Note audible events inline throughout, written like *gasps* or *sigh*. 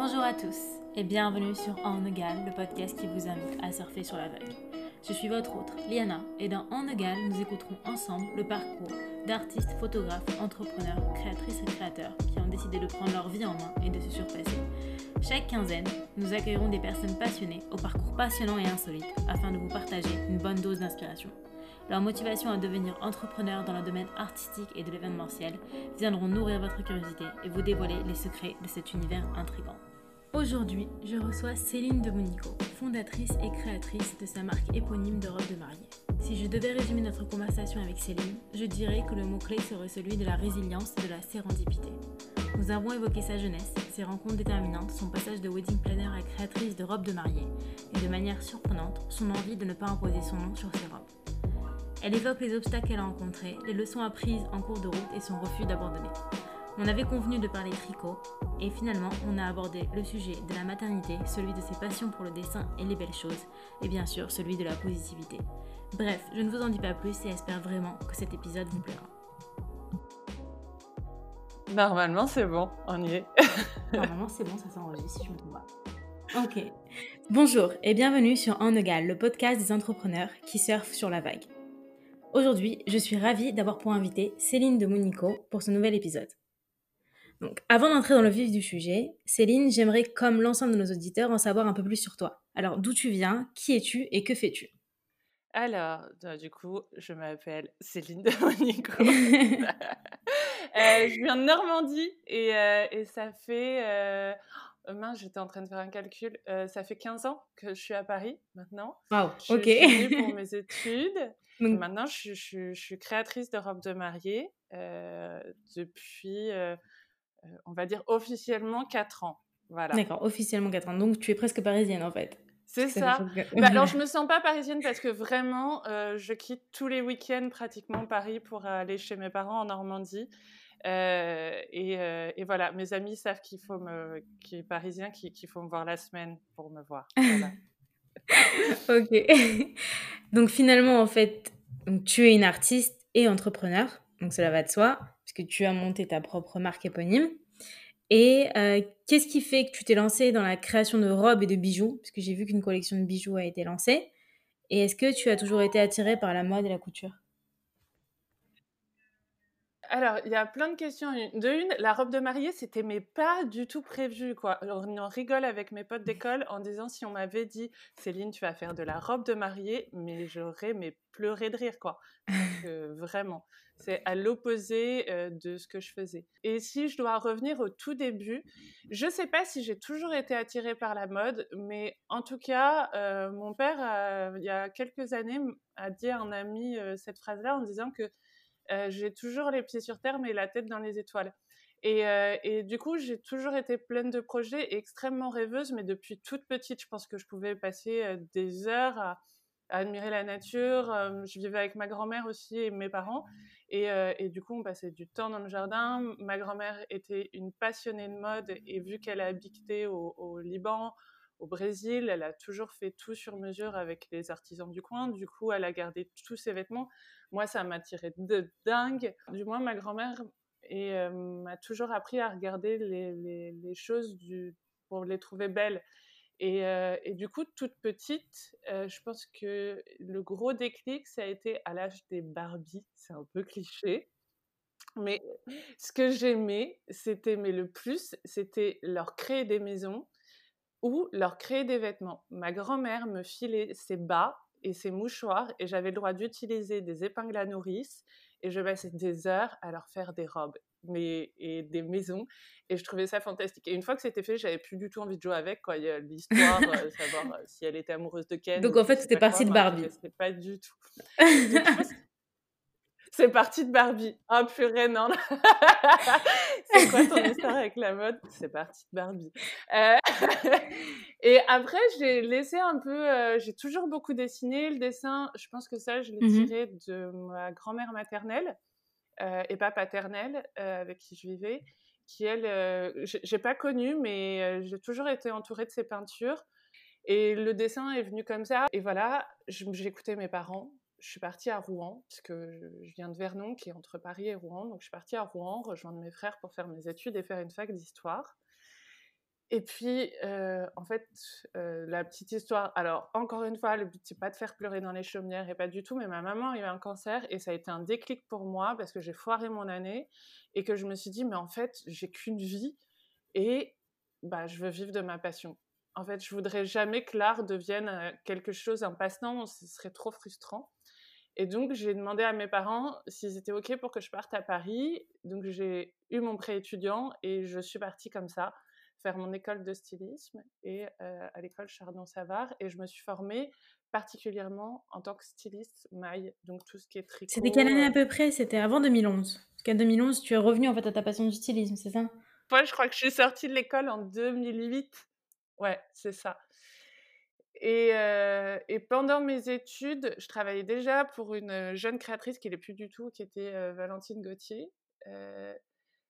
Bonjour à tous et bienvenue sur En Egal, le podcast qui vous invite à surfer sur la vague. Je suis votre autre, Liana, et dans En Egal, nous écouterons ensemble le parcours d'artistes, photographes, entrepreneurs, créatrices et créateurs qui ont décidé de prendre leur vie en main et de se surpasser. Chaque quinzaine, nous accueillerons des personnes passionnées au parcours passionnant et insolite afin de vous partager une bonne dose d'inspiration. Leur motivation à devenir entrepreneur dans le domaine artistique et de l'événementiel viendront nourrir votre curiosité et vous dévoiler les secrets de cet univers intrigant. Aujourd'hui, je reçois Céline de Monico, fondatrice et créatrice de sa marque éponyme de robes de mariée. Si je devais résumer notre conversation avec Céline, je dirais que le mot-clé serait celui de la résilience et de la sérendipité. Nous avons évoqué sa jeunesse, ses rencontres déterminantes, son passage de wedding planner à créatrice de robes de mariée, et de manière surprenante, son envie de ne pas imposer son nom sur ses robes. Elle évoque les obstacles qu'elle a rencontrés, les leçons apprises en cours de route et son refus d'abandonner. On avait convenu de parler tricot et finalement on a abordé le sujet de la maternité, celui de ses passions pour le dessin et les belles choses et bien sûr celui de la positivité. Bref, je ne vous en dis pas plus et espère vraiment que cet épisode vous plaira. Normalement c'est bon, on y est. *laughs* Normalement c'est bon, ça s'enregistre si je me trompe pas. Ok. Bonjour et bienvenue sur En Egal, le podcast des entrepreneurs qui surfent sur la vague. Aujourd'hui, je suis ravie d'avoir pour invité Céline de Monico pour ce nouvel épisode. Donc, avant d'entrer dans le vif du sujet, Céline, j'aimerais, comme l'ensemble de nos auditeurs, en savoir un peu plus sur toi. Alors, d'où tu viens, qui es-tu et que fais-tu? Alors, bah, du coup, je m'appelle Céline de Monico. *laughs* euh, je viens de Normandie et, euh, et ça fait... Euh... Oh, mince, j'étais en train de faire un calcul. Euh, ça fait 15 ans que je suis à Paris maintenant. Wow, je, ok. Je suis venue pour *laughs* mes études. Donc- Maintenant, je, je- je suis créatrice de robes de mariée euh, depuis, euh, on va dire, officiellement 4 ans. Voilà. D'accord, officiellement 4 ans. Donc, tu es presque parisienne en fait. C'est ça. que- Bah, *laughs* alors, je me sens pas parisienne parce que vraiment, je quitte tous les week-ends pratiquement Paris pour aller chez mes parents en Normandie. Euh, et, euh, et voilà, mes amis savent qu'il faut me, *laughs* qui est parisien, qu'il faut me voir la semaine pour me voir. Voilà. *laughs* Ok. *laughs* donc finalement, en fait, donc, tu es une artiste et entrepreneur, donc cela va de soi, puisque tu as monté ta propre marque éponyme. Et euh, qu'est-ce qui fait que tu t'es lancée dans la création de robes et de bijoux? Puisque j'ai vu qu'une collection de bijoux a été lancée. Et est-ce que tu as toujours été attirée par la mode et la couture? Alors, il y a plein de questions. De une, la robe de mariée, c'était mais pas du tout prévu, quoi. Alors, on en rigole avec mes potes d'école en disant si on m'avait dit Céline, tu vas faire de la robe de mariée, mais j'aurais mais pleuré de rire, quoi. Donc, euh, vraiment, c'est à l'opposé euh, de ce que je faisais. Et si je dois revenir au tout début, je sais pas si j'ai toujours été attirée par la mode, mais en tout cas, euh, mon père, il y a quelques années, a dit à un ami cette phrase-là en disant que j'ai toujours les pieds sur terre, mais la tête dans les étoiles. Et, euh, et du coup, j'ai toujours été pleine de projets, et extrêmement rêveuse, mais depuis toute petite, je pense que je pouvais passer euh, des heures à, admirer la nature. Euh, je vivais avec ma grand-mère aussi et mes parents. Et, euh, et du coup, on passait du temps dans le jardin. Ma grand-mère était une passionnée de mode, et vu qu'elle a habité au, au Liban, au Brésil, elle a toujours fait tout sur mesure avec les artisans du coin. Du coup, elle a gardé tous ses vêtements. Moi, ça m'attirait de dingue. Du moins, ma grand-mère euh, m'a toujours appris à regarder les, choses pour les trouver belles. Et, euh, du coup, toute petite, euh, je pense que le gros déclic, ça a été à l'âge des Barbie. C'est un peu cliché. Mais ce que j'aimais, c'était, mais le plus, c'était leur créer des maisons ou leur créer des vêtements. Ma grand-mère me filait ses bas et ses mouchoirs et j'avais le droit d'utiliser des épingles à nourrice et je passais des heures à leur faire des robes mais, et des maisons et je trouvais ça fantastique. Et une fois que c'était fait, j'avais plus du tout envie de jouer avec quoi. Il y a l'histoire, euh, savoir euh, si elle était amoureuse de Ken. Donc en fait, c'était parti de Barbie. m'intéressait pas du tout. *laughs* Donc, je pense- C'est parti de Barbie. Ah purée, non. *laughs* c'est quoi ton histoire avec la mode? C'est parti de Barbie. Euh, *laughs* Et après, j'ai laissé un peu... euh, j'ai toujours beaucoup dessiné. Le dessin, je pense que ça, je l'ai Mhm. tiré de ma grand-mère maternelle euh, et pas paternelle avec qui je vivais, qui elle, j'ai pas connu, mais j'ai toujours été entourée de ses peintures. Et le dessin est venu comme ça. Et voilà, écouté mes parents. Je suis partie à Rouen, parce que je, viens de Vernon, qui est entre Paris et Rouen. Donc, je suis partie à Rouen rejoindre mes frères pour faire mes études et faire une fac d'histoire. Et puis, en fait, la petite histoire. Alors, encore une fois, le but, c'est pas de faire pleurer dans les chaumières et pas du tout, mais ma maman a eu un cancer et ça a été un déclic pour moi parce que j'ai foiré mon année et que je me suis dit, mais en fait, j'ai qu'une vie et bah, je veux vivre de ma passion. En fait, je voudrais jamais que l'art devienne quelque chose, un passe-temps, ce serait trop frustrant. Et donc, j'ai demandé à mes parents s'ils étaient OK pour que je parte à Paris. Donc, j'ai eu mon prêt étudiant et je suis partie comme ça faire mon école de stylisme et à l'école Chardon-Savard et je me suis formée particulièrement en tant que styliste maille, donc tout ce qui est tricot. C'était quelle année à peu près? C'était avant 2011. Parce qu'en 2011, tu es revenu en fait à ta passion du stylisme, c'est ça? Ouais, je crois que je suis sortie de l'école en 2008. Ouais, c'est ça. Et, pendant mes études, je travaillais déjà pour une jeune créatrice qui n'est plus du tout, qui était Valentine Gauthier.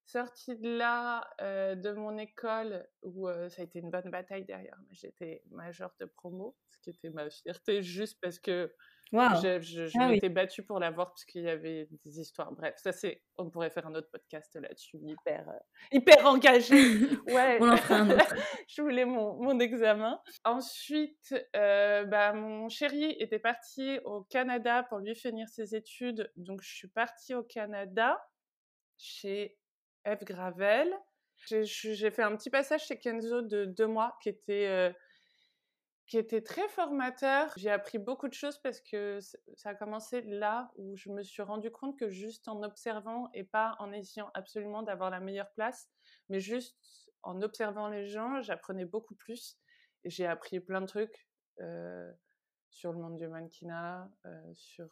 Sortie de là, de mon école, où ça a été une bonne bataille derrière. J'étais majeure de promo, ce qui était ma fierté, juste parce que je, je, ah m'étais battue pour l'avoir, parce qu'il y avait des histoires. Bref, ça c'est, on pourrait faire un autre podcast là-dessus, hyper, hyper engagé. *laughs* Ouais. on en fera un autre. *laughs* je voulais mon, mon examen. Ensuite, bah, mon chéri était parti au Canada pour lui finir ses études, donc je suis partie au Canada chez Eve Gravel. J'ai fait un petit passage chez Kenzo de deux mois qui était, qui était très formateur. J'ai appris beaucoup de choses parce que ça a commencé là où je me suis rendu compte que juste en observant et pas en essayant absolument d'avoir la meilleure place, mais juste en observant les gens, j'apprenais beaucoup plus. J'ai appris plein de trucs sur le monde du mannequinat, sur...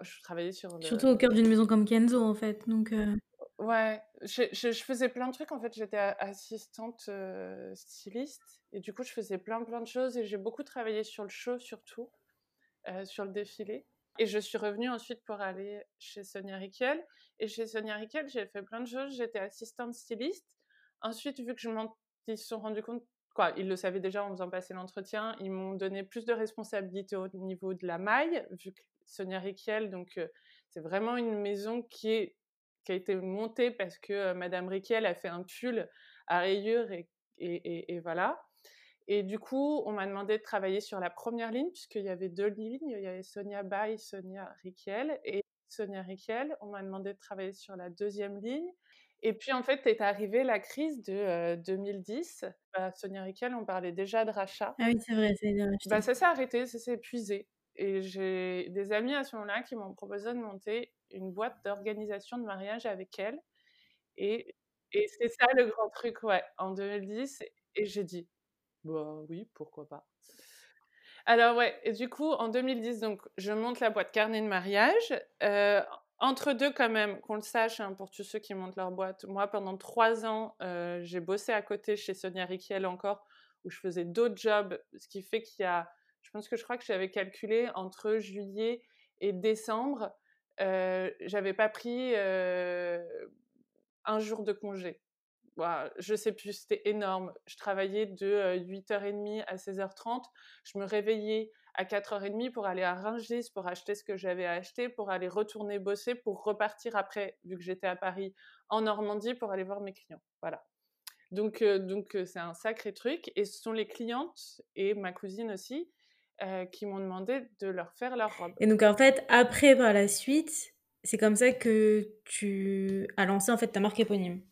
je travaillais sur... Surtout au cœur d'une maison comme Kenzo, en fait. Ouais, je, faisais plein de trucs. En fait, j'étais assistante styliste et du coup, je faisais plein plein de choses et j'ai beaucoup travaillé sur le show surtout, sur le défilé. Et je suis revenue ensuite pour aller chez Sonia Riquel. Et chez Sonia Riquel, j'ai fait plein de choses. J'étais assistante styliste. Ensuite, vu que je m'en, ils se sont rendus compte, quoi, ils le savaient déjà en faisant passer l'entretien, ils m'ont donné plus de responsabilités au niveau de la maille, vu que Sonia Riquel, donc c'est vraiment une maison qui est qui a été montée parce que Madame Riquel a fait un pull à rayures et, et, et, voilà. Et du coup, on m'a demandé de travailler sur la première ligne, puisqu'il y avait deux lignes. Il y avait Sonia Bay, Sonia Riquel. Et Sonia Riquel, on m'a demandé de travailler sur la deuxième ligne. Et puis, en fait, est arrivée la crise de 2010. Bah, Sonia Riquel, on parlait déjà de rachat. Ah oui, c'est vrai, c'est bah, Ça s'est arrêté, ça s'est épuisé. Et j'ai des amis à ce moment-là qui m'ont proposé de monter une boîte d'organisation de mariage avec elle. Et, et c'est ça le grand truc, ouais, en 2010. Et j'ai dit, bah oui, pourquoi pas. Alors ouais, et du coup, en 2010, donc, je monte la boîte carnet de mariage. Euh, entre deux, quand même, qu'on le sache, hein, pour tous ceux qui montent leur boîte, moi, pendant trois ans, euh, j'ai bossé à côté chez Sonia Riquel encore, où je faisais d'autres jobs, ce qui fait qu'il y a, je pense que je crois que j'avais calculé entre juillet et décembre, j'avais pas pris un jour de congé. Je sais plus, c'était énorme. Je travaillais de 8h30 à 16h30. Je me réveillais à 4h30 pour aller à Rungis, pour acheter ce que j'avais acheté, pour aller retourner bosser, pour repartir après, vu que j'étais à Paris, en Normandie, pour aller voir mes clients. Voilà. Donc, donc c'est un sacré truc. Et ce sont les clientes, et ma cousine aussi, euh, qui m'ont demandé de leur faire leur robe. Et donc en fait, après, par la suite, c'est comme ça que tu as lancé en fait ta marque éponyme.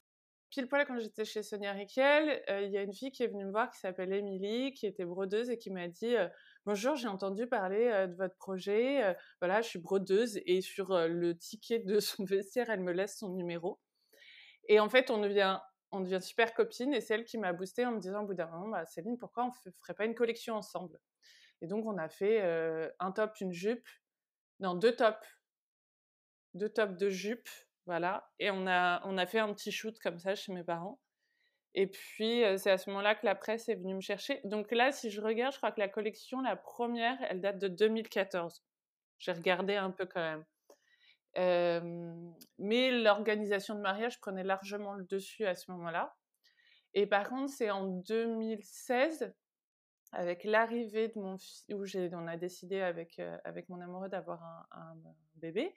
Pile poil quand j'étais chez Sonia Riquel, euh, il y a une fille qui est venue me voir qui s'appelle Émilie, qui était brodeuse et qui m'a dit euh, Bonjour, j'ai entendu parler de votre projet. voilà, je suis brodeuse et sur le ticket de son vestiaire, elle me laisse son numéro. Et en fait, on devient on devient super copine et c'est elle qui m'a boosté en me disant au bout d'un moment, bah, Céline, pourquoi on ne ferait pas une collection ensemble? Et donc, on a fait un top, une jupe, non, deux tops, deux tops de jupe, voilà. Et on a, on a fait un petit shoot comme ça chez mes parents. Et puis, c'est à ce moment-là que la presse est venue me chercher. Donc là, si je regarde, je crois que la collection, la première, elle date de 2014. J'ai regardé un peu quand même. mais l'organisation de mariage prenait largement le dessus à ce moment-là. Et par contre, c'est en 2016 avec l'arrivée de mon fils, où on a décidé avec, avec mon amoureux d'avoir un, bébé.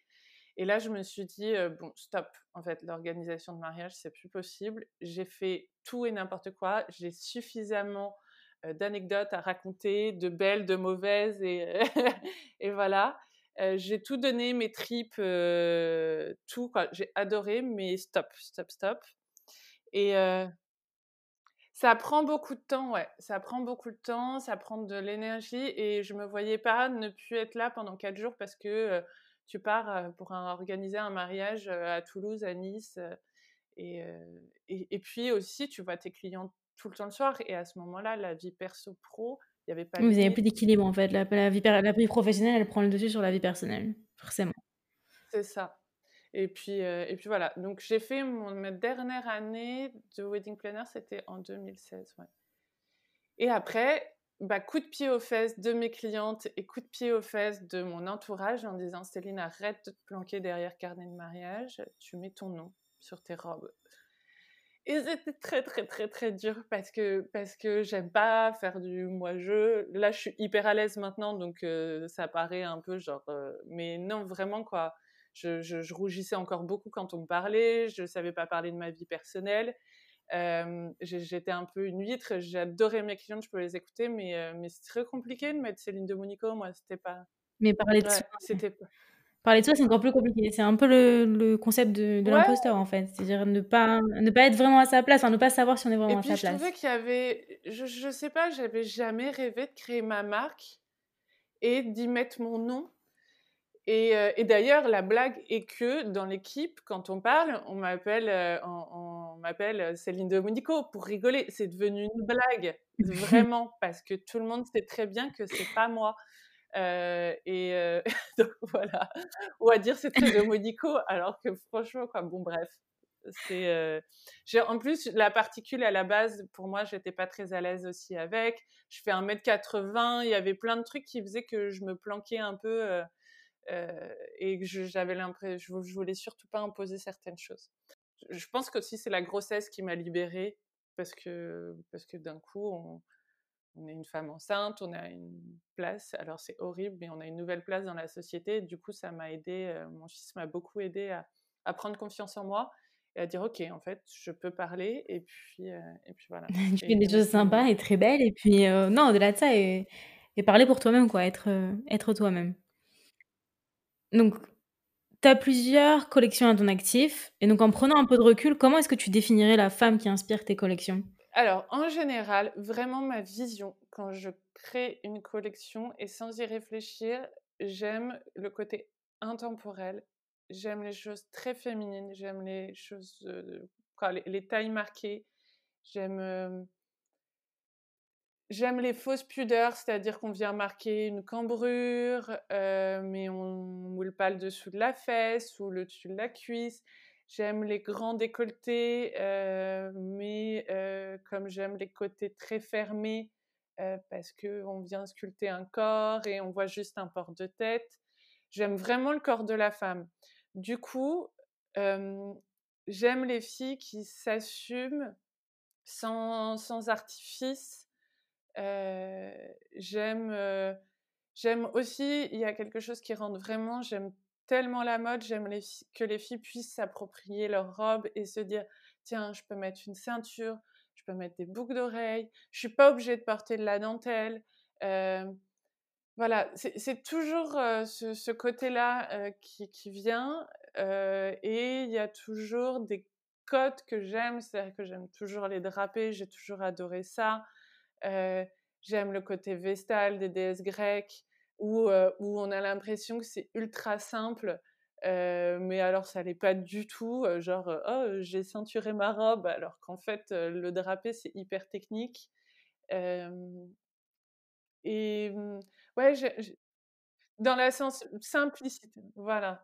Et là, je me suis dit, bon, stop, en fait, l'organisation de mariage, c'est plus possible. J'ai fait tout et n'importe quoi. J'ai suffisamment d'anecdotes à raconter, de belles, de mauvaises, et, *laughs* et voilà. j'ai tout donné, mes tripes, tout. J'ai adoré, mais stop, stop, stop. Et ça prend beaucoup de temps, ouais. Ça prend beaucoup de temps, ça prend de l'énergie, et je me voyais pas ne plus être là pendant quatre jours parce que tu pars pour organiser un mariage à Toulouse, à Nice. Et, et, puis aussi, tu vois tes clients tout le temps le soir. Et à ce moment-là, la vie perso-pro, il n'y avait pas Vous n'avez plus d'équilibre en fait. La, la, vie, la vie professionnelle, elle prend le dessus sur la vie personnelle, forcément. C'est ça. Et puis, et puis voilà. Donc j'ai fait ma dernière année de wedding planner, c'était en 2016. Ouais. Et après, bah, coup de pied aux fesses de mes clientes et coup de pied aux fesses de mon entourage en disant Céline, arrête de te planquer derrière carnet de mariage, tu mets ton nom sur tes robes. Et c'était très très très très dur parce que parce que j'aime pas faire du moi-je. Là, je suis hyper à l'aise maintenant, donc ça paraît un peu genre. mais non, vraiment quoi. Je, je, je, rougissais encore beaucoup quand on me parlait. Je savais pas parler de ma vie personnelle. J'étais un peu une huître, j'adorais mes clients, je peux les écouter, mais, mais c'est très compliqué de mettre Céline de Monico, moi, c'était pas. Mais parler de c'était Parler de soi, c'est encore plus compliqué. C'est un peu le, le concept de, de l'imposteur, en fait. C'est-à-dire ne pas, ne pas être vraiment à sa place, enfin, ne pas savoir si on est vraiment à sa place. Et puis, je trouvais qu'il y avait... Je, je sais pas, j'avais jamais rêvé de créer ma marque et d'y mettre mon nom. Et, et d'ailleurs, la blague est que dans l'équipe, quand on parle, on m'appelle on, on m'appelle Céline de Monico pour rigoler. C'est devenu une blague, vraiment, *laughs* parce que tout le monde sait très bien que c'est pas moi. Euh, et euh, *laughs* donc voilà, on va dire c'est très de Monico, alors que franchement, quoi, bon, bref. C'est, euh, en plus, la particule à la base, pour moi, j'étais pas très à l'aise aussi avec. Je fais 1m80, il y avait plein de trucs qui faisaient que je me planquais un peu et que j'avais l'impression, je voulais surtout pas imposer certaines choses. Je pense qu'aussi c'est la grossesse qui m'a libérée parce que, parce que d'un coup, on, on, est une femme enceinte, on a une place, alors c'est horrible, mais on a une nouvelle place dans la société. Du coup, ça m'a aidé, mon fils m'a beaucoup aidé à, à, prendre confiance en moi et à dire, OK, en fait, je peux parler et puis, et puis voilà. *laughs* tu fais des choses sympas et très belles et puis, non, au-delà de ça, et, et parler pour toi-même, quoi, être, être toi-même. Donc, tu as plusieurs collections à ton actif. Et donc, en prenant un peu de recul, comment est-ce que tu définirais la femme qui inspire tes collections? Alors, en général, vraiment ma vision, quand je crée une collection et sans y réfléchir, j'aime le côté intemporel. J'aime les choses très féminines. J'aime les choses, quoi, les, les, tailles marquées. J'aime J'aime les fausses pudeurs, c'est-à-dire qu'on vient marquer une cambrure, euh, mais on moule pas le dessous de la fesse ou le dessus de la cuisse. J'aime les grands décolletés, euh, mais euh, comme j'aime les côtés très fermés, parce qu'on vient sculpter un corps et on voit juste un port de tête. J'aime vraiment le corps de la femme. Du coup, j'aime les filles qui s'assument sans artifice j'aime, j'aime aussi, il y a quelque chose qui rentre vraiment, j'aime tellement la mode, j'aime que les filles puissent s'approprier leur robe et se dire, tiens, je peux mettre une ceinture, je peux mettre des boucles d'oreilles, je suis pas obligée de porter de la dentelle. voilà, c'est toujours ce, côté-là qui, vient et il y a toujours des codes que j'aime, c'est-à-dire que j'aime toujours les drapés, j'ai toujours adoré ça. Euh, j'aime le côté vestal des déesses grecques, où, euh, où on a l'impression que c'est ultra simple, euh, mais alors ça l'est pas du tout. genre, oh, j'ai ceinturé ma robe, alors qu'en fait, le drapé, c'est hyper technique. et mmh, ouais, dans la sens simplicité, voilà.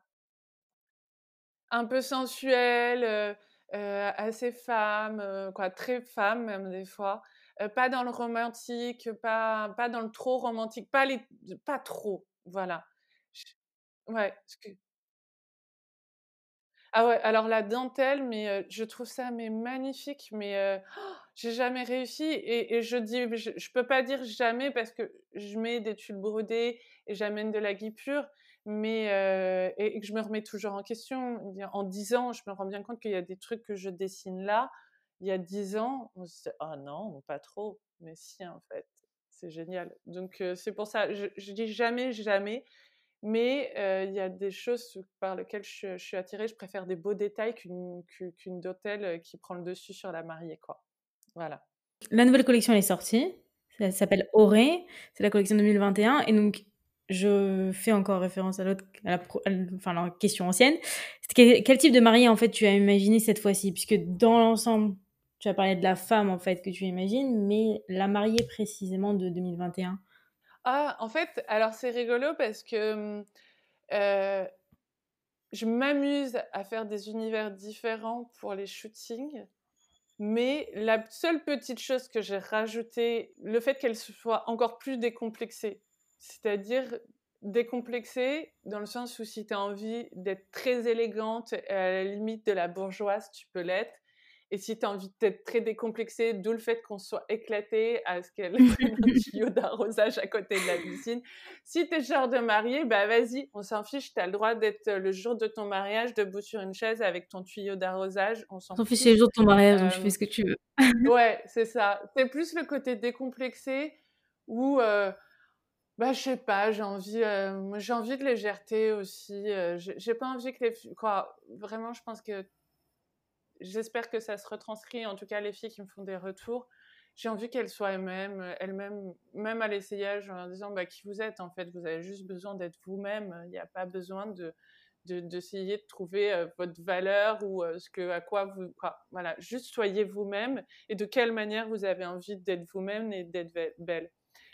Un peu sensuel, assez femme, quoi, très femme même des fois. Euh, pas dans le romantique, pas, pas dans le trop romantique, pas, les, pas trop, voilà. ouais. Ah ouais, alors la dentelle, mais je trouve ça mais magnifique, mais *gasps* j'ai jamais réussi et, je dis, je, peux pas dire jamais parce que je mets des tuiles brodées et j'amène de la guipure, mais et, que je me remets toujours en question. En dix ans, je me rends bien compte qu'il y a des trucs que je dessine là. Il y a dix ans, on se dit ah non, pas trop, mais si en fait, c'est génial. Donc c'est pour ça, je, dis jamais, jamais, mais il y a des choses par lesquelles je, suis attirée. Je préfère des beaux détails qu'une qu'une qui prend le dessus sur la mariée, quoi. Voilà. La nouvelle collection est sortie. Ça s'appelle Auré. C'est la collection 2021. Et donc, je fais encore référence à la, question ancienne. Quel, type de mariée, en fait, tu as imaginé cette fois-ci? Puisque dans l'ensemble, tu as parlé de la femme, en fait, que tu imagines, mais la mariée précisément de 2021. Ah, en fait, alors c'est rigolo parce que euh, je m'amuse à faire des univers différents pour les shootings. Mais la seule petite chose que j'ai rajoutée, le fait qu'elle soit encore plus décomplexée. C'est-à-dire décomplexée dans le sens où si tu as envie d'être très élégante, à la limite de la bourgeoise, tu peux l'être. Et si tu as envie d'être très décomplexée, d'où le fait qu'on soit éclaté à ce qu'elle *laughs* ait un tuyau d'arrosage à côté de la piscine. Si tu es genre de mariée, bah vas-y, on s'en fiche, tu as le droit d'être le jour de ton mariage debout sur une chaise avec ton tuyau d'arrosage. On s'en fiche, c'est le jour de ton mariage, donc tu fais ce que tu veux. ouais, *laughs* c'est ça. C'est plus le côté décomplexé où. Euh, bah, je sais pas, j'ai envie, euh, j'ai envie de légèreté aussi. Euh, j'ai pas envie que les quoi, vraiment, je pense que j'espère que ça se retranscrit, en tout cas les filles qui me font des retours. J'ai envie qu'elles soient elles-mêmes, elles-mêmes, même à l'essayage, en disant bah, qui vous êtes en fait, vous avez juste besoin d'être vous-même, il n'y a pas besoin de d'essayer de, trouver euh, votre valeur ou euh, ce que à quoi vous voilà. Juste soyez vous-même et de quelle manière vous avez envie d'être vous-même et d'être belle.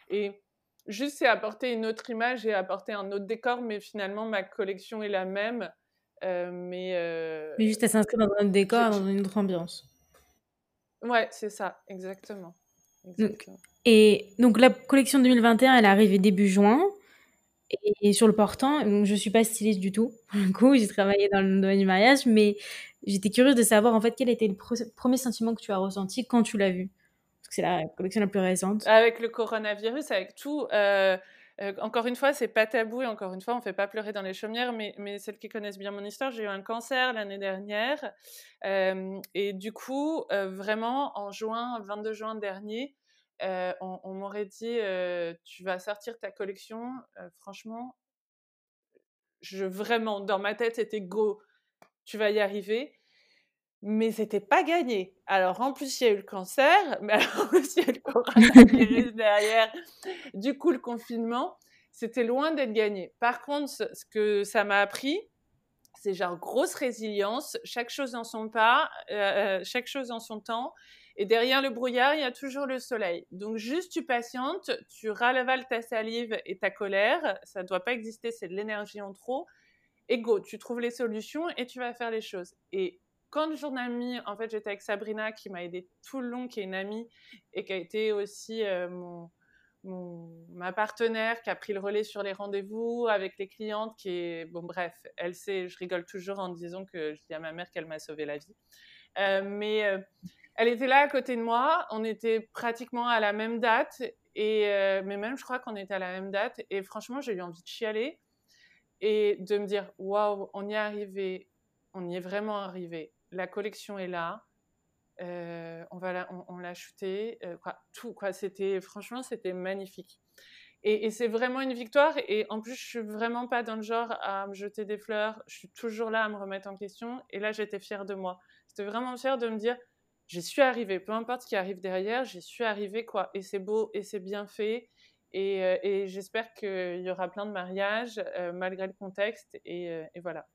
Et juste c'est apporter une autre image et apporter un autre décor mais finalement ma collection est la même mais, euh, mais juste, elle s'inscrit dans un décor, dans une autre ambiance. Ouais, c'est ça, exactement. et donc, la collection 2021, elle est arrivée début juin. Et, sur le portant, donc, je suis pas styliste du tout. Du coup, j'ai travaillé dans le domaine du mariage, mais j'étais curieuse de savoir en fait quel était le premier sentiment que tu as ressenti quand tu l'as vu. Parce que c'est la collection la plus récente. Avec le coronavirus, avec tout. Euh, euh, encore une fois, c'est pas tabou et encore une fois, on fait pas pleurer dans les chaumières, mais, celles qui connaissent bien mon histoire, j'ai eu un cancer l'année dernière. Euh, et du coup, euh, vraiment, en juin, 22 juin dernier, on, on m'aurait dit Tu vas sortir ta collection. franchement, je vraiment, dans ma tête, c'était go, tu vas y arriver mais c'était pas gagné. Alors en plus il y a eu le cancer, *laughs* mais alors aussi il y a eu le coronavirus *laughs* derrière. Du coup le confinement, c'était loin d'être gagné. Par contre, ce que ça m'a appris, c'est genre grosse résilience, chaque chose en son pas, euh, euh, chaque chose en son temps. Et derrière le brouillard, il y a toujours le soleil. Donc juste tu patientes, tu ravales ta salive et ta colère, ça ne doit pas exister, c'est de l'énergie en trop. Et go, tu trouves les solutions et tu vas faire les choses. Et quand jour ami, en fait, j'étais avec Sabrina qui m'a aidé tout le long, qui est une amie et qui a été aussi euh, mon, ma partenaire, qui a pris le relais sur les rendez-vous avec les clientes, qui est, bon, bref, elle sait, je rigole toujours en disant que je dis à ma mère qu'elle m'a sauvé la vie. Euh, mais euh, elle était là à côté de moi, on était pratiquement à la même date, et, mais même je crois qu'on était à la même date, et franchement, j'ai eu envie de chialer et de me dire, waouh, on y est arrivé, on y est vraiment arrivé la collection est là. Euh, on va on, l'a euh, quoi, tout quoi. C'était franchement, c'était magnifique. Et, c'est vraiment une victoire. Et en plus, je suis vraiment pas dans le genre à me jeter des fleurs. Je suis toujours là à me remettre en question. Et là, j'étais fière de moi. J'étais vraiment fière de me dire, j'y suis arrivée. Peu importe ce qui arrive derrière, j'y suis arrivée quoi. Et c'est beau et c'est bien fait. Et, euh, j'espère qu'il y aura plein de mariages malgré le contexte. et voilà.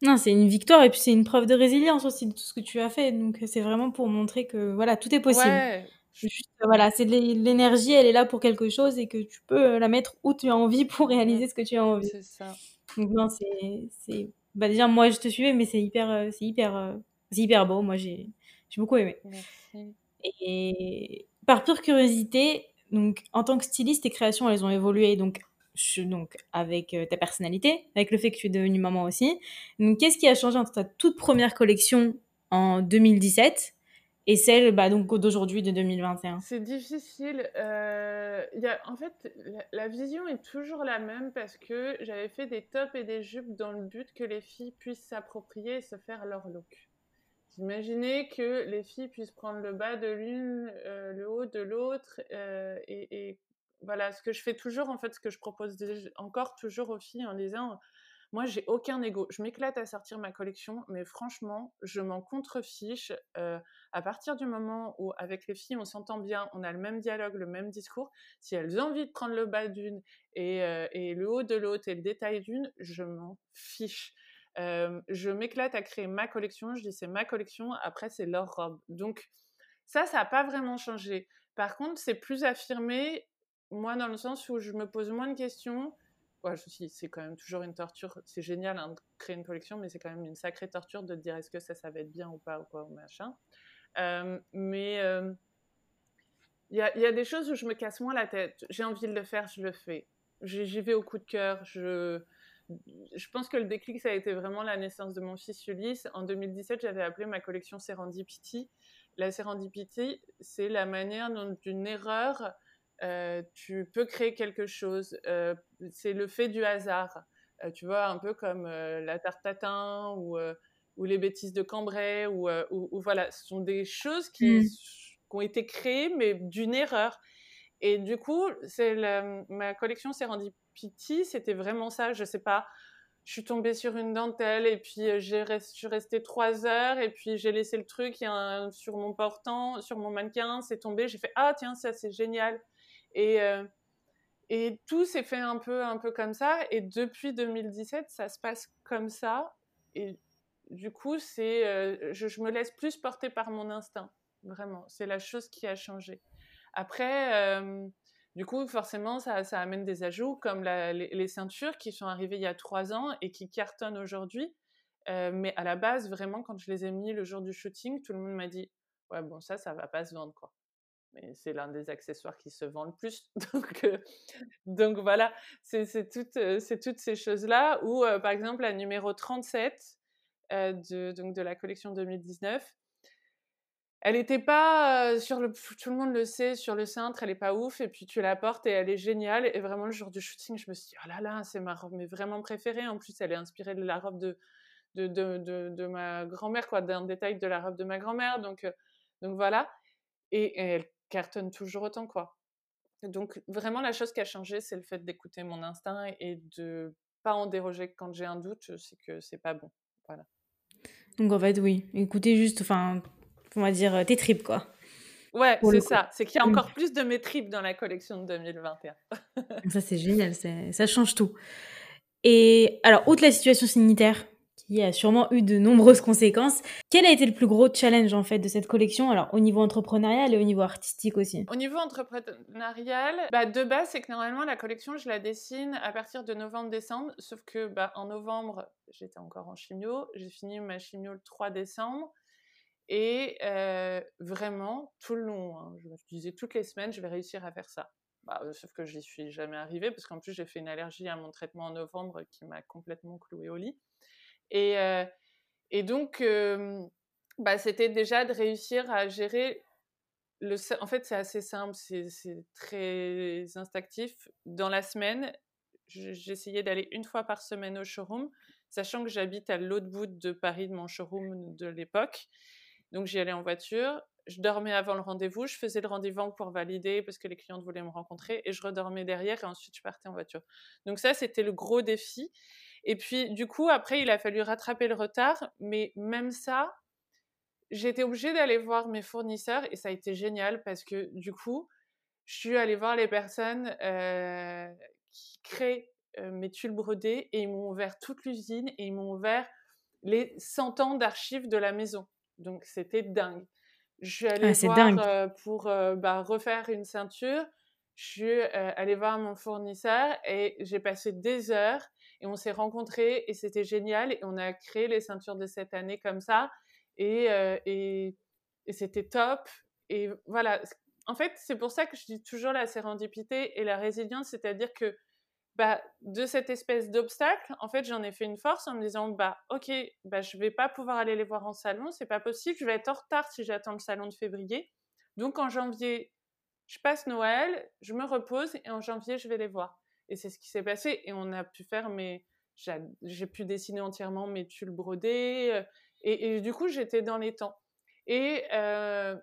Non, c'est une victoire et puis c'est une preuve de résilience aussi de tout ce que tu as fait. Donc c'est vraiment pour montrer que voilà, tout est possible. Juste, voilà, c'est l'énergie, elle est là pour quelque chose et que tu peux la mettre où tu as envie pour réaliser ce que tu as envie. C'est ça. Donc non, c'est, c'est, bah déjà moi je te suivais, mais c'est hyper, euh, c'est hyper, euh, c'est hyper beau. Moi j'ai, j'ai beaucoup aimé. Merci. Et par pure curiosité, donc en tant que styliste, tes créations elles ont évolué donc donc avec euh, ta personnalité, avec le fait que tu es devenue maman aussi. Donc, qu'est-ce qui a changé entre ta toute première collection en 2017 et celle bah, donc d'aujourd'hui, de 2021 C'est difficile. Euh, y a, en fait, la, vision est toujours la même parce que j'avais fait des tops et des jupes dans le but que les filles puissent s'approprier et se faire leur look. Imaginez que les filles puissent prendre le bas de l'une, euh, le haut de l'autre euh, et, voilà, ce que je fais toujours, en fait, ce que je propose encore toujours aux filles en disant moi, j'ai aucun ego. Je m'éclate à sortir ma collection, mais franchement, je m'en contrefiche. Euh, à partir du moment où, avec les filles, on s'entend bien, on a le même dialogue, le même discours, si elles ont envie de prendre le bas d'une et, euh, le haut de l'autre et le détail d'une, je m'en fiche. Euh, je m'éclate à créer ma collection. Je dis c'est ma collection. Après, c'est leur robe. Donc, ça, ça n'a pas vraiment changé. Par contre, c'est plus affirmé, moi, dans le sens où je me pose moins de questions c'est quand même toujours une torture. C'est génial hein, de créer une collection, mais c'est quand même une sacrée torture de dire est-ce que ça, va être bien ou pas ou quoi ou machin. Euh, mais euh, il y, a, y, a, des choses où je me casse moins la tête. J'ai envie de le faire, je le fais. J'y vais au coup de cœur. Je, je pense que le déclic, ça a été vraiment la naissance de mon fils Ulysse. En 2017, j'avais appelé ma collection Serendipity. La Serendipity, c'est la manière dont une erreur euh, tu peux créer quelque chose. Euh, c'est le fait du hasard. Euh, tu vois, un peu comme la tarte tatin ou, ou, les bêtises de Cambrai. Ou, ou, voilà, ce sont des choses qui, mmh. qui ont été créées, mais d'une erreur. Et du coup, c'est ma collection Serendipity, c'était vraiment ça. Je sais pas, je suis tombée sur une dentelle et puis j'ai je suis restée trois heures et puis j'ai laissé le truc sur mon portant, sur mon mannequin, c'est tombé. J'ai fait ah tiens ça c'est génial. Et, euh, et tout s'est fait un peu, un peu comme ça. Et depuis 2017, ça se passe comme ça. Et du coup, euh, je, me laisse plus porter par mon instinct. Vraiment, c'est la chose qui a changé. Après, euh, du coup, forcément, ça, ça, amène des ajouts comme les, ceintures qui sont arrivées il y a trois ans et qui cartonnent aujourd'hui. mais à la base, vraiment, quand je les ai mis le jour du shooting, tout le monde m'a dit Ouais, bon, ça, ça va pas se vendre, quoi c'est l'un des accessoires qui se vend le plus. *laughs* Donc, donc voilà, c'est toutes, toutes ces choses-là. Ou par exemple, la numéro 37 de, donc de la collection 2019, elle n'était pas sur le. Tout le monde le sait, sur le cintre, elle n'est pas ouf. Et puis tu la portes et elle est géniale. Et vraiment, le jour du shooting, je me suis dit, oh là là, c'est ma robe mais vraiment préférée. En plus, elle est inspirée de la robe de, de, de, de, ma grand-mère, quoi, d'un détail de la robe de ma grand-mère. Donc, donc voilà. Cartonne toujours autant, quoi. Donc, vraiment, la chose qui a changé, c'est le fait d'écouter mon instinct et de pas en déroger quand j'ai un doute, c'est que c'est pas bon. Voilà. Donc, en fait, oui, écoutez juste, enfin, on va dire tes tripes, quoi. Ouais, c'est ça. C'est qu'il y a encore plus de mes tripes dans la collection de 2021. ça, c'est génial. Ça change tout. Et alors, outre la situation sanitaire, qui a sûrement eu de nombreuses conséquences. Quel a été le plus gros challenge en fait de cette collection? Alors au niveau entrepreneurial et au niveau artistique aussi. Au niveau entrepreneurial, bah, de base c'est que normalement la collection je la dessine à partir de novembre-décembre, sauf que bah, en novembre j'étais encore en chimio, j'ai fini ma chimio le 3 décembre. Et euh, vraiment, tout le long, hein, je me disais toutes les semaines, je vais réussir à faire ça. Bah, sauf que j'y suis jamais arrivée, parce qu'en plus j'ai fait une allergie à mon traitement en novembre qui m'a complètement cloué au lit. Et, et donc, bah, c'était déjà de réussir à gérer le. En fait, c'est assez simple, c'est très instinctif. Dans la semaine, j'essayais d'aller une fois par semaine au showroom, sachant que j'habite à l'autre bout de Paris de mon showroom de l'époque. Donc, j'y allais en voiture. Je dormais avant le rendez-vous, je faisais le rendez-vous pour valider parce que les clientes voulaient me rencontrer et je redormais derrière et ensuite je partais en voiture. Donc ça, c'était le gros défi. Et puis, du coup, après, il a fallu rattraper le retard. Mais même ça, j'étais obligée d'aller voir mes fournisseurs et ça a été génial parce que, du coup, je suis allée voir les personnes euh, qui créent euh, mes tulles brodés et ils m'ont ouvert toute l'usine et ils m'ont ouvert les 100 ans d'archives de la maison. Donc, c'était dingue. Je suis allée ah, voir euh, pour bah, refaire une ceinture. Je suis allée voir mon fournisseur et j'ai passé des heures et on s'est rencontrés et c'était génial. Et on a créé les ceintures de cette année comme ça. Et, euh, et, c'était top. Et voilà. En fait, c'est pour ça que je dis toujours la sérendipité et la résilience, c'est-à-dire que bah, de cette espèce d'obstacle, en fait, j'en ai fait une force en me disant, bah, ok, bah, je vais pas pouvoir aller les voir en salon, c'est pas possible, je vais être en retard si j'attends le salon de février. Donc en janvier, je passe Noël, je me repose et en janvier, je vais les voir. Et c'est ce qui s'est passé. Et on a pu faire mes. J'ai pu dessiner entièrement mes tulles brodés. Euh, et, du coup, j'étais dans les temps. Et, euh,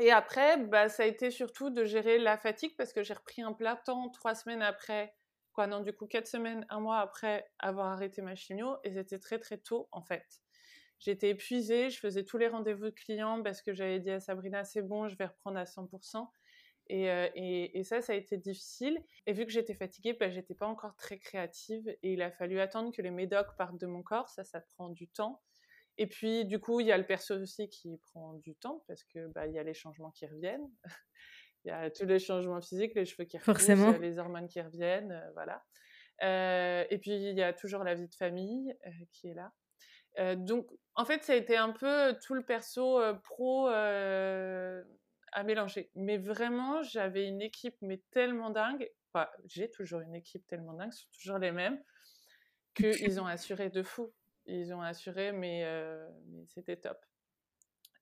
et après, bah, ça a été surtout de gérer la fatigue parce que j'ai repris un plat temps trois semaines après. Quoi, non, du coup, quatre semaines, un mois après avoir arrêté ma chimio. Et c'était très, très tôt, en fait. J'étais épuisée, je faisais tous les rendez-vous de clients parce que j'avais dit à Sabrina, c'est bon, je vais reprendre à 100%. Euh, et, et, ça, ça a été difficile. Et vu que j'étais fatiguée, bah, j'étais pas encore très créative. Et il a fallu attendre que les médocs partent de mon corps. Ça, ça prend du temps. Et puis, du coup, il y a le perso aussi qui prend du temps parce que bah, il y a les changements qui reviennent. *laughs* il y a tous les changements physiques, les cheveux qui reviennent, les hormones qui reviennent, euh, voilà. Euh, et puis, il y a toujours la vie de famille qui est là. donc, en fait, ça a été un peu tout le perso pro à mélanger. Mais vraiment, j'avais une équipe mais tellement dingue. Enfin, j'ai toujours une équipe tellement dingue, sont toujours les mêmes, qu'ils *laughs* ont assuré de fou. Ils ont assuré, mais, euh, mais c'était top.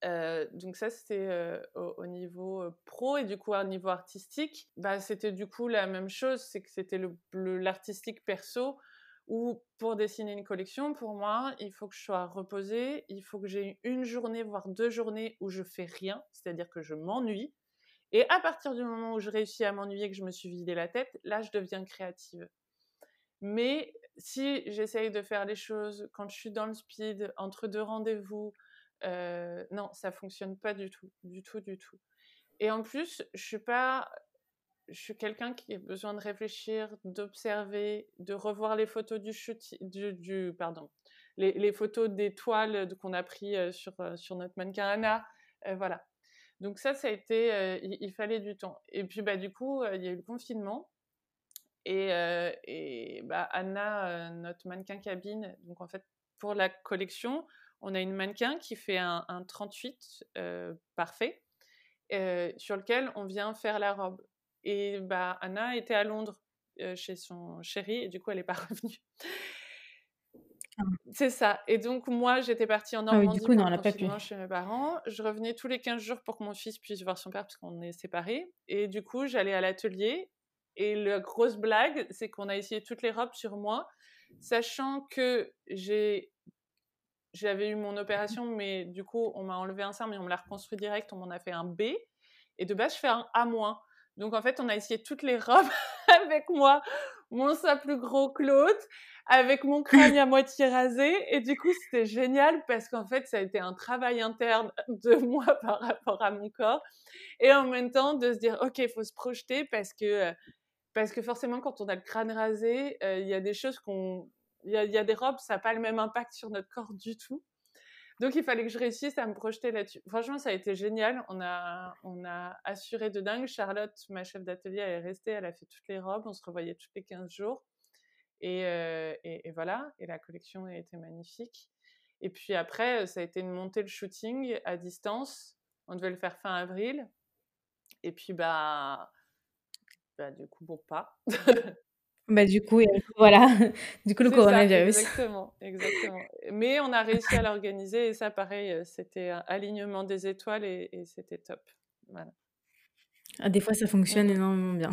Euh, donc ça, c'était euh, au, niveau pro et du coup, au niveau artistique, bah, c'était du coup la même chose, c'est que c'était l'artistique perso ou pour dessiner une collection, pour moi, il faut que je sois reposée, il faut que j'ai une journée, voire deux journées où je fais rien, c'est-à-dire que je m'ennuie. Et à partir du moment où je réussis à m'ennuyer, que je me suis vidé la tête, là, je deviens créative. Mais si j'essaye de faire les choses quand je suis dans le speed, entre deux rendez-vous, euh, non, ça fonctionne pas du tout, du tout, du tout. Et en plus, je suis pas je suis quelqu'un qui a besoin de réfléchir, d'observer, de revoir les photos du shoot, du, pardon, les, photos des toiles qu'on a pris euh, sur, euh, sur notre mannequin Anna, euh, voilà. Donc ça, ça a été, il, fallait du temps. Et puis bah du coup, il y a eu le confinement et, et bah, Anna, notre mannequin cabine, donc en fait pour la collection, on a une mannequin qui fait un 38 parfait. sur lequel on vient faire la robe. Et bah, Anna était à Londres chez son chéri et du coup, elle n'est pas *laughs* revenue. Ah. C'est ça. Et donc, moi, j'étais partie en Normandie ah oui, du coup, non, chez mes parents. Je revenais tous les 15 jours pour que mon fils puisse voir son père parce qu'on est séparés. Et du coup, j'allais à l'atelier. Et la grosse blague, c'est qu'on a essayé toutes les robes sur moi, sachant que j'ai j'avais eu mon opération, mais du coup, on m'a enlevé un sein, mais on me l'a reconstruit direct, on m'en a fait un B. Et de base, je fais un A-. Donc en fait, on a essayé toutes les robes *laughs* avec moi, mon sein plus gros l'autre, avec mon crâne à moitié rasé. Et du coup, c'était génial parce qu'en fait, ça a été un travail interne *laughs* de moi par rapport à mon corps. Et en même temps, de se dire, OK, il faut se projeter parce que, euh, parce que forcément, quand on a le crâne rasé, euh, il y a des choses qu'on... Il y, y a, des robes, ça n'a pas le même impact sur notre corps du tout. Donc il fallait que je réussisse à me projeter là-dessus. Franchement, ça a été génial. On a, assuré de dingue. Charlotte, ma chef d'atelier, est restée, elle a fait toutes les robes. On se revoyait tous les 15 jours. Euh, et, et, voilà, et la collection a été magnifique. Et puis après, ça a été de monter le shooting à distance. On devait le faire fin avril. Et puis, bah, bah du coup, bon, pas. *laughs* Bah, du coup, voilà, *laughs* du coup, le coronavirus. exactement, exactement. Mais on a réussi à l'organiser et ça, pareil, euh, c'était un alignement des étoiles et, c'était top. Voilà. Ah, des fois, ça fonctionne énormément bien.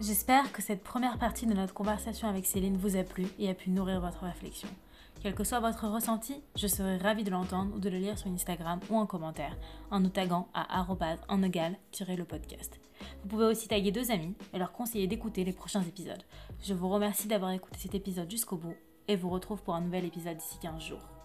J'espère que cette première partie de notre conversation avec Céline vous a plu et a pu nourrir votre réflexion. Quel que soit votre ressenti, je serai ravie de l'entendre ou de le lire sur Instagram ou en commentaire en nous taguant à en égal-le podcast. Vous pouvez aussi taguer deux amis et leur conseiller d'écouter les prochains épisodes. Je vous remercie d'avoir écouté cet épisode jusqu'au bout et vous retrouve pour un nouvel épisode d'ici 15 jours.